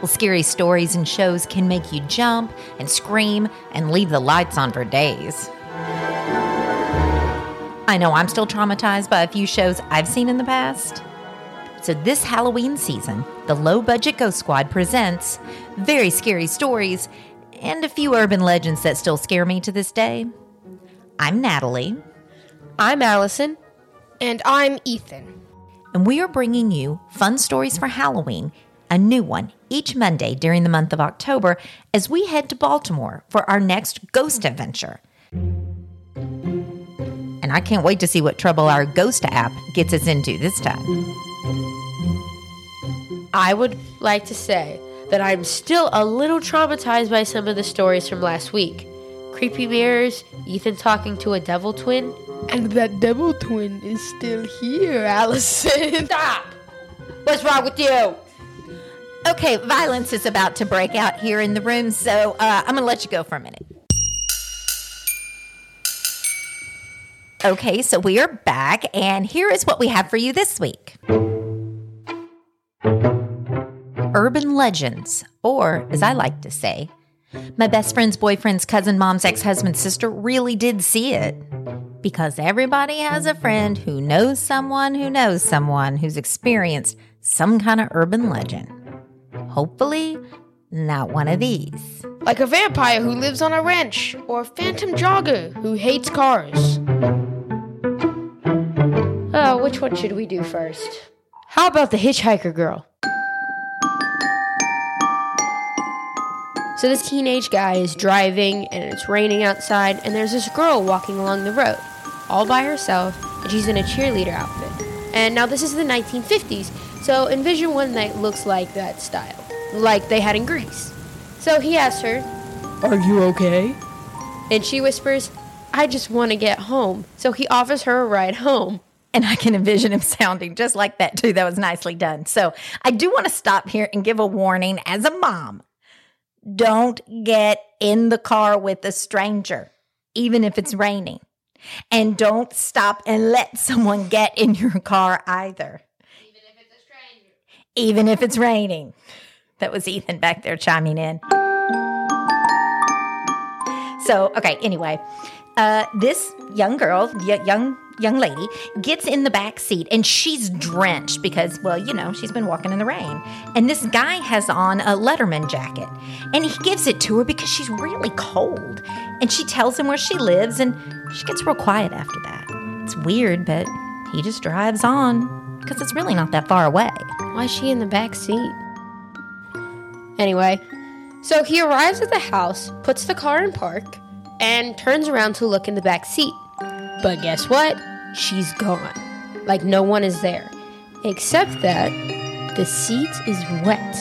Well, scary stories and shows can make you jump and scream and leave the lights on for days. I know I'm still traumatized by a few shows I've seen in the past. So, this Halloween season, the Low Budget Ghost Squad presents very scary stories and a few urban legends that still scare me to this day. I'm Natalie, I'm Allison. And I'm Ethan. and we are bringing you fun stories for Halloween, a new one each Monday during the month of October as we head to Baltimore for our next ghost adventure. And I can't wait to see what trouble our ghost app gets us into this time. I would like to say that I'm still a little traumatized by some of the stories from last week. Creepy mirrors, Ethan talking to a devil twin. And that devil twin is still here, Allison. Stop! What's wrong with you? Okay, violence is about to break out here in the room, so uh, I'm going to let you go for a minute. Okay, so we are back, and here is what we have for you this week Urban legends, or as I like to say, my best friend's boyfriend's cousin, mom's ex husband's sister really did see it. Because everybody has a friend who knows someone who knows someone who's experienced some kind of urban legend. Hopefully, not one of these. like a vampire who lives on a ranch, or a phantom jogger who hates cars. Oh, which one should we do first? How about the hitchhiker girl? So, this teenage guy is driving and it's raining outside, and there's this girl walking along the road, all by herself, and she's in a cheerleader outfit. And now, this is the 1950s, so envision one that looks like that style, like they had in Grease. So, he asks her, Are you okay? and she whispers, I just want to get home. So, he offers her a ride home. And I can envision him sounding just like that, too. That was nicely done. So I do want to stop here and give a warning as a mom. Don't get in the car with a stranger, even if it's raining. And don't stop and let someone get in your car either. Even if it's raining. That was Ethan back there chiming in. So, okay, anyway, uh, this young girl, y- young young lady, gets in the back seat and she's drenched because, well, you know, she's been walking in the rain. And this guy has on a Letterman jacket, and he gives it to her because she's really cold. And she tells him where she lives, and she gets real quiet after that. It's weird, but he just drives on because it's really not that far away. Why is she in the back seat? Anyway, so he arrives at the house, puts the car in park, and turns around to look in the back seat. But guess what? She's gone. Like no one is there. Except that the seat is wet.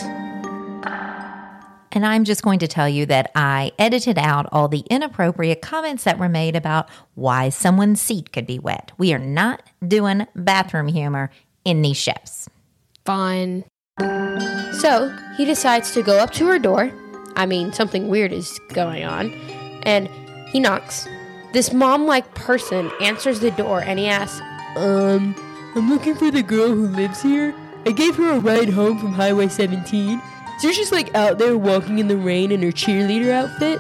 And I'm just going to tell you that I edited out all the inappropriate comments that were made about why someone's seat could be wet. We are not doing bathroom humor in these shows. Fine. So he decides to go up to her door. I mean, something weird is going on. And he knocks. This mom like person answers the door and he asks, Um, I'm looking for the girl who lives here. I gave her a ride home from Highway 17. So she's just like out there walking in the rain in her cheerleader outfit.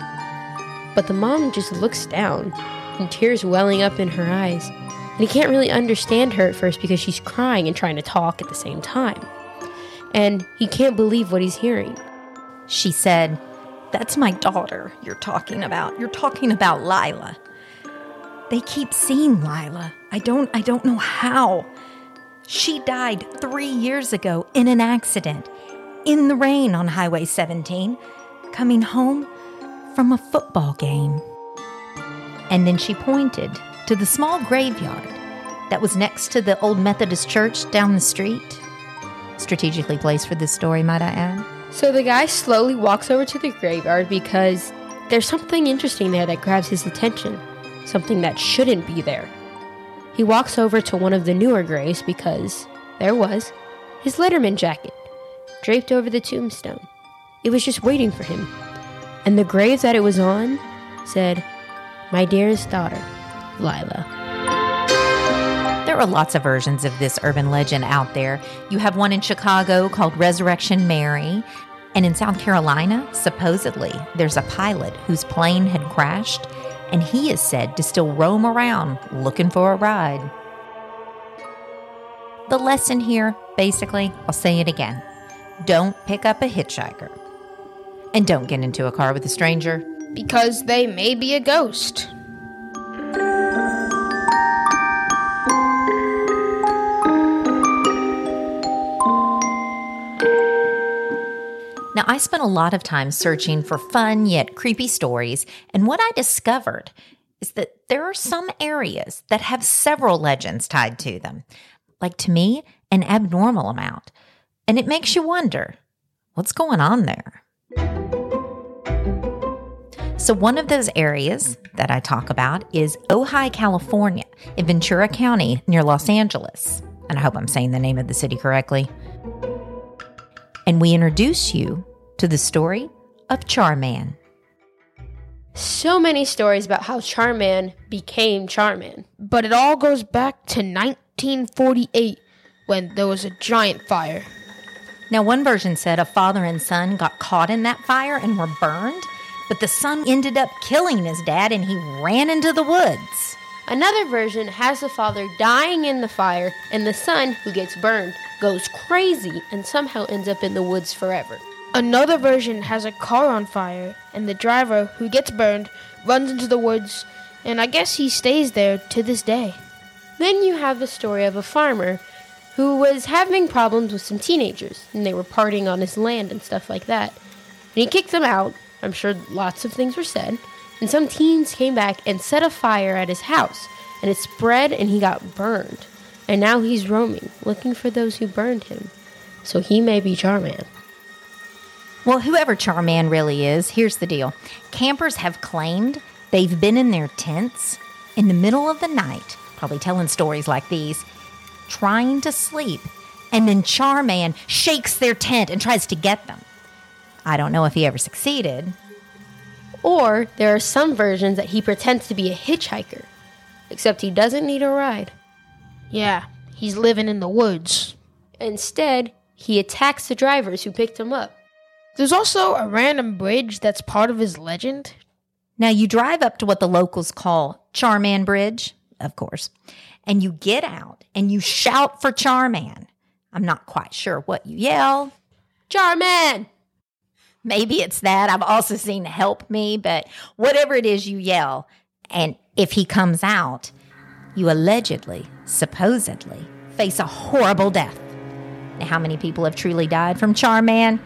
But the mom just looks down, and tears welling up in her eyes. And he can't really understand her at first because she's crying and trying to talk at the same time. And he can't believe what he's hearing. She said, That's my daughter you're talking about. You're talking about Lila. They keep seeing Lila. I don't I don't know how. She died 3 years ago in an accident in the rain on Highway 17 coming home from a football game. And then she pointed to the small graveyard that was next to the old Methodist church down the street. Strategically placed for this story, might I add. So the guy slowly walks over to the graveyard because there's something interesting there that grabs his attention, something that shouldn't be there. He walks over to one of the newer graves because there was his Letterman jacket draped over the tombstone. It was just waiting for him. And the grave that it was on said, My dearest daughter, Lila. There are lots of versions of this urban legend out there. You have one in Chicago called Resurrection Mary. And in South Carolina, supposedly, there's a pilot whose plane had crashed, and he is said to still roam around looking for a ride. The lesson here, basically, I'll say it again don't pick up a hitchhiker. And don't get into a car with a stranger. Because they may be a ghost. Now, I spent a lot of time searching for fun yet creepy stories, and what I discovered is that there are some areas that have several legends tied to them. Like to me, an abnormal amount. And it makes you wonder what's going on there? So, one of those areas that I talk about is Ojai, California, in Ventura County near Los Angeles. And I hope I'm saying the name of the city correctly. And we introduce you to the story of Charman. So many stories about how Charman became Charman. But it all goes back to 1948 when there was a giant fire. Now, one version said a father and son got caught in that fire and were burned, but the son ended up killing his dad and he ran into the woods. Another version has the father dying in the fire, and the son, who gets burned, goes crazy and somehow ends up in the woods forever. Another version has a car on fire, and the driver, who gets burned, runs into the woods, and I guess he stays there to this day. Then you have the story of a farmer who was having problems with some teenagers, and they were partying on his land and stuff like that. And he kicked them out. I'm sure lots of things were said. And some teens came back and set a fire at his house, and it spread and he got burned. And now he's roaming, looking for those who burned him. So he may be Charman. Well, whoever Charman really is, here's the deal campers have claimed they've been in their tents in the middle of the night, probably telling stories like these, trying to sleep, and then Charman shakes their tent and tries to get them. I don't know if he ever succeeded. Or there are some versions that he pretends to be a hitchhiker, except he doesn't need a ride. Yeah, he's living in the woods. Instead, he attacks the drivers who picked him up. There's also a random bridge that's part of his legend. Now, you drive up to what the locals call Charman Bridge, of course, and you get out and you shout for Charman. I'm not quite sure what you yell. Charman! Maybe it's that. I've also seen help me, but whatever it is you yell, and if he comes out, you allegedly, supposedly, face a horrible death. Now, how many people have truly died from Charman?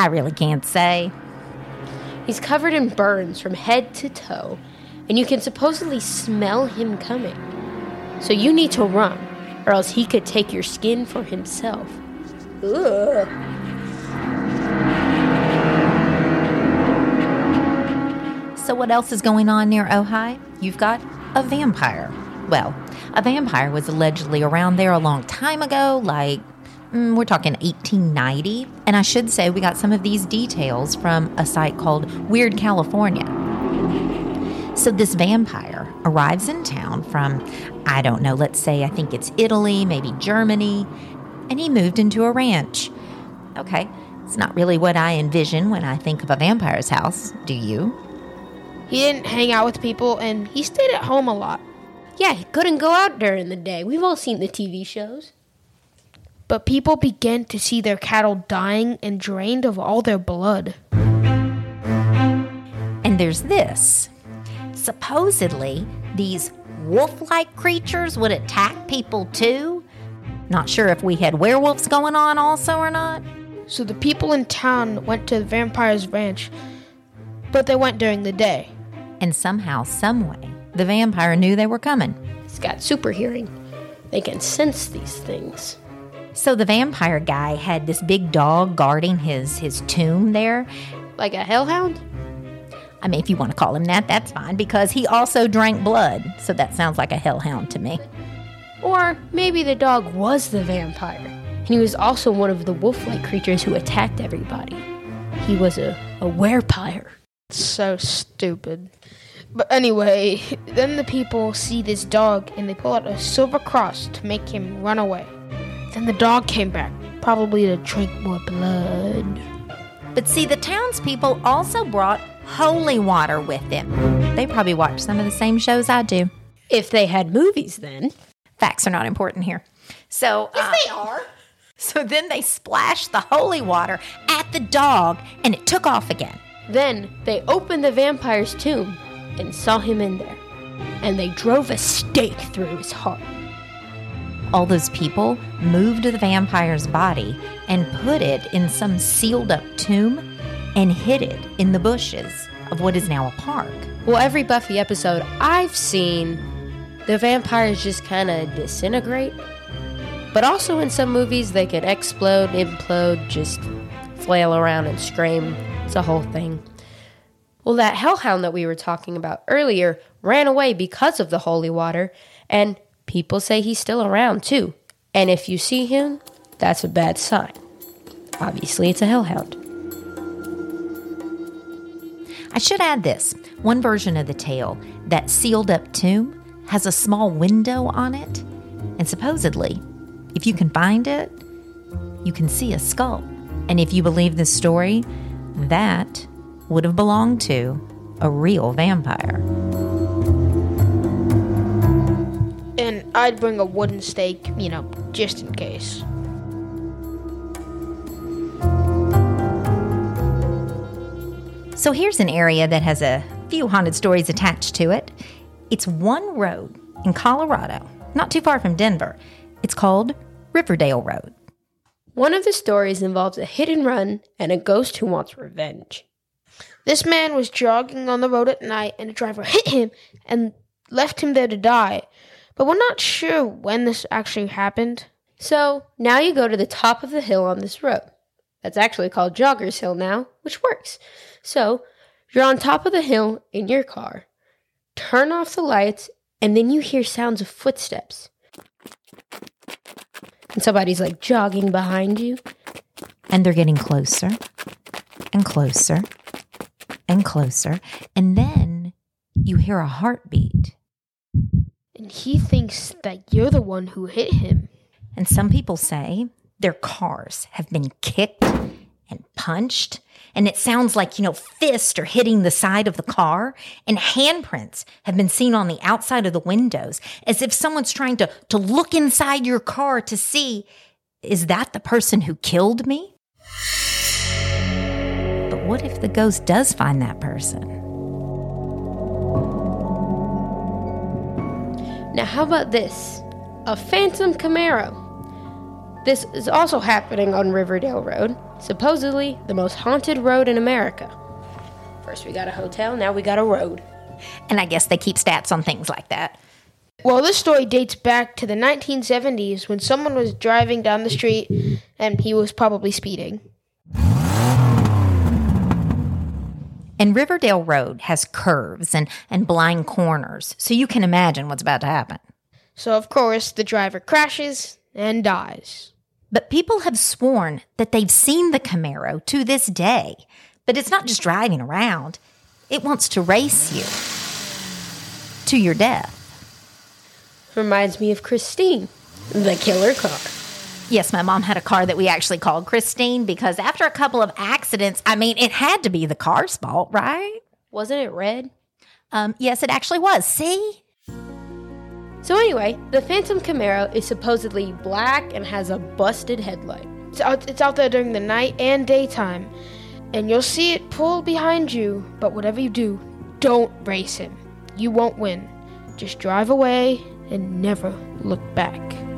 I really can't say. He's covered in burns from head to toe, and you can supposedly smell him coming. So you need to run, or else he could take your skin for himself. Ugh. So, what else is going on near Ojai? You've got a vampire. Well, a vampire was allegedly around there a long time ago, like mm, we're talking 1890. And I should say, we got some of these details from a site called Weird California. So, this vampire arrives in town from, I don't know, let's say, I think it's Italy, maybe Germany, and he moved into a ranch. Okay, it's not really what I envision when I think of a vampire's house, do you? He didn't hang out with people and he stayed at home a lot. Yeah, he couldn't go out during the day. We've all seen the TV shows. But people began to see their cattle dying and drained of all their blood. And there's this. Supposedly, these wolf like creatures would attack people too. Not sure if we had werewolves going on also or not. So the people in town went to the vampire's ranch, but they went during the day. And somehow, someway, the vampire knew they were coming. He's got super hearing. They can sense these things. So the vampire guy had this big dog guarding his his tomb there. Like a hellhound? I mean, if you want to call him that, that's fine because he also drank blood. So that sounds like a hellhound to me. Or maybe the dog was the vampire, and he was also one of the wolf like creatures who attacked everybody. He was a, a werepire. So stupid. But anyway, then the people see this dog and they pull out a silver cross to make him run away. Then the dog came back, probably to drink more blood. But see, the townspeople also brought holy water with them. They probably watch some of the same shows I do. If they had movies, then. Facts are not important here. So, yes, uh, they are. So then they splashed the holy water at the dog and it took off again. Then they opened the vampire's tomb and saw him in there. And they drove a stake through his heart. All those people moved the vampire's body and put it in some sealed up tomb and hid it in the bushes of what is now a park. Well, every Buffy episode I've seen, the vampires just kind of disintegrate. But also in some movies, they can explode, implode, just flail around and scream. It's a whole thing. Well, that hellhound that we were talking about earlier ran away because of the holy water, and people say he's still around too. And if you see him, that's a bad sign. Obviously, it's a hellhound. I should add this one version of the tale that sealed up tomb has a small window on it, and supposedly, if you can find it, you can see a skull. And if you believe this story, that would have belonged to a real vampire. I'd bring a wooden stake, you know, just in case. So here's an area that has a few haunted stories attached to it. It's one road in Colorado, not too far from Denver. It's called Riverdale Road. One of the stories involves a hit and run and a ghost who wants revenge. This man was jogging on the road at night and a driver hit him and left him there to die. But we're not sure when this actually happened. So now you go to the top of the hill on this road. That's actually called Joggers Hill now, which works. So you're on top of the hill in your car, turn off the lights, and then you hear sounds of footsteps. And somebody's like jogging behind you. And they're getting closer and closer and closer. And then you hear a heartbeat. And he thinks that you're the one who hit him. And some people say their cars have been kicked and punched. And it sounds like, you know, fists are hitting the side of the car. And handprints have been seen on the outside of the windows as if someone's trying to, to look inside your car to see is that the person who killed me? But what if the ghost does find that person? Now, how about this? A phantom Camaro. This is also happening on Riverdale Road, supposedly the most haunted road in America. First, we got a hotel, now we got a road. And I guess they keep stats on things like that. Well, this story dates back to the 1970s when someone was driving down the street and he was probably speeding. And Riverdale Road has curves and, and blind corners, so you can imagine what's about to happen. So, of course, the driver crashes and dies. But people have sworn that they've seen the Camaro to this day. But it's not just driving around, it wants to race you to your death. Reminds me of Christine, the killer car. Yes, my mom had a car that we actually called Christine because after a couple of accidents, I mean, it had to be the car's fault, right? Wasn't it red? Um, yes, it actually was. See? So, anyway, the Phantom Camaro is supposedly black and has a busted headlight. It's out, it's out there during the night and daytime, and you'll see it pull behind you. But whatever you do, don't race him. You won't win. Just drive away and never look back.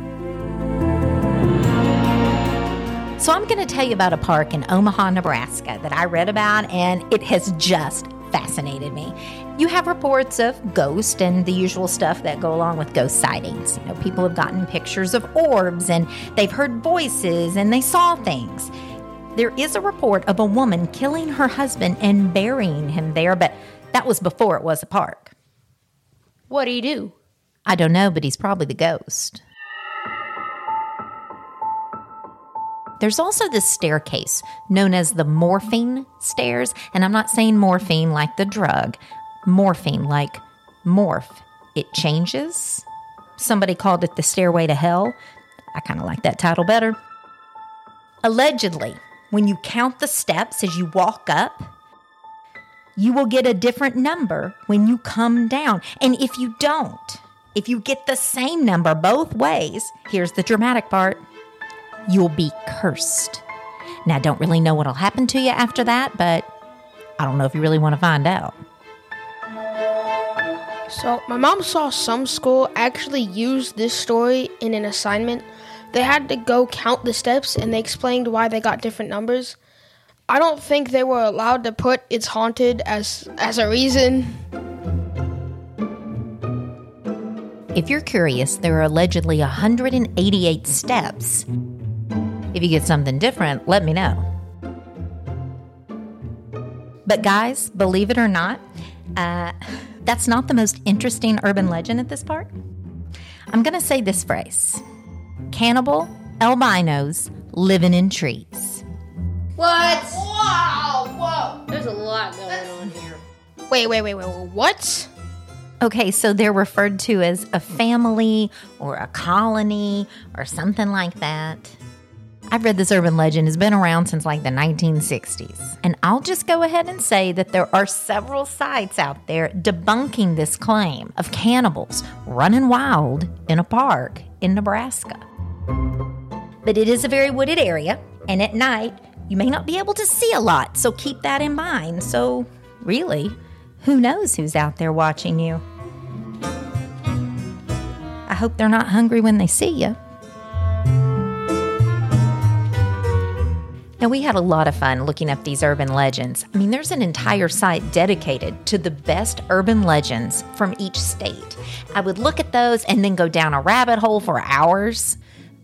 So, I'm going to tell you about a park in Omaha, Nebraska that I read about, and it has just fascinated me. You have reports of ghosts and the usual stuff that go along with ghost sightings. You know, people have gotten pictures of orbs and they've heard voices and they saw things. There is a report of a woman killing her husband and burying him there, but that was before it was a park. What do you do? I don't know, but he's probably the ghost. There's also this staircase known as the morphine stairs, and I'm not saying morphine like the drug, morphine like morph. It changes. Somebody called it the stairway to hell. I kind of like that title better. Allegedly, when you count the steps as you walk up, you will get a different number when you come down. And if you don't, if you get the same number both ways, here's the dramatic part you'll be cursed. Now, I don't really know what'll happen to you after that, but I don't know if you really want to find out. So, my mom saw some school actually use this story in an assignment. They had to go count the steps and they explained why they got different numbers. I don't think they were allowed to put it's haunted as as a reason. If you're curious, there are allegedly 188 steps. If you get something different, let me know. But, guys, believe it or not, uh, that's not the most interesting urban legend at this park. I'm going to say this phrase cannibal albinos living in trees. What? Wow! Whoa! There's a lot going on here. Wait, wait, wait, wait, wait. What? Okay, so they're referred to as a family or a colony or something like that. I've read this urban legend has been around since like the 1960s. And I'll just go ahead and say that there are several sites out there debunking this claim of cannibals running wild in a park in Nebraska. But it is a very wooded area, and at night, you may not be able to see a lot, so keep that in mind. So, really, who knows who's out there watching you? I hope they're not hungry when they see you. Now, we had a lot of fun looking up these urban legends. I mean, there's an entire site dedicated to the best urban legends from each state. I would look at those and then go down a rabbit hole for hours.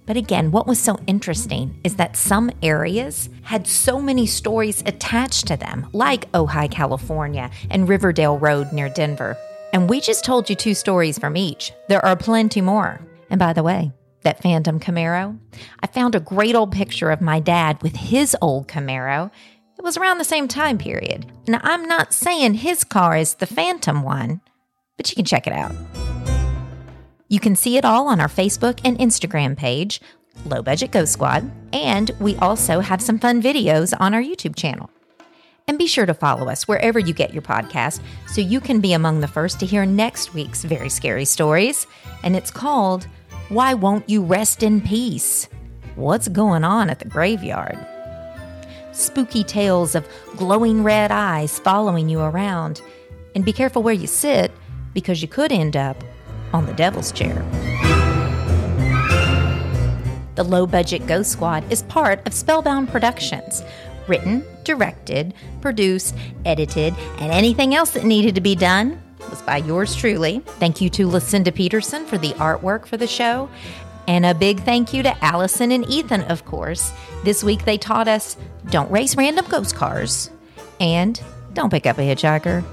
But again, what was so interesting is that some areas had so many stories attached to them, like Ojai, California, and Riverdale Road near Denver. And we just told you two stories from each. There are plenty more. And by the way, that Phantom Camaro. I found a great old picture of my dad with his old Camaro. It was around the same time period. Now, I'm not saying his car is the Phantom one, but you can check it out. You can see it all on our Facebook and Instagram page, Low Budget Ghost Squad, and we also have some fun videos on our YouTube channel. And be sure to follow us wherever you get your podcast so you can be among the first to hear next week's very scary stories. And it's called why won't you rest in peace? What's going on at the graveyard? Spooky tales of glowing red eyes following you around. And be careful where you sit because you could end up on the devil's chair. The Low Budget Ghost Squad is part of Spellbound Productions. Written, directed, produced, edited, and anything else that needed to be done was by yours truly. Thank you to Lucinda Peterson for the artwork for the show. And a big thank you to Allison and Ethan, of course. This week they taught us don't race random ghost cars and don't pick up a hitchhiker.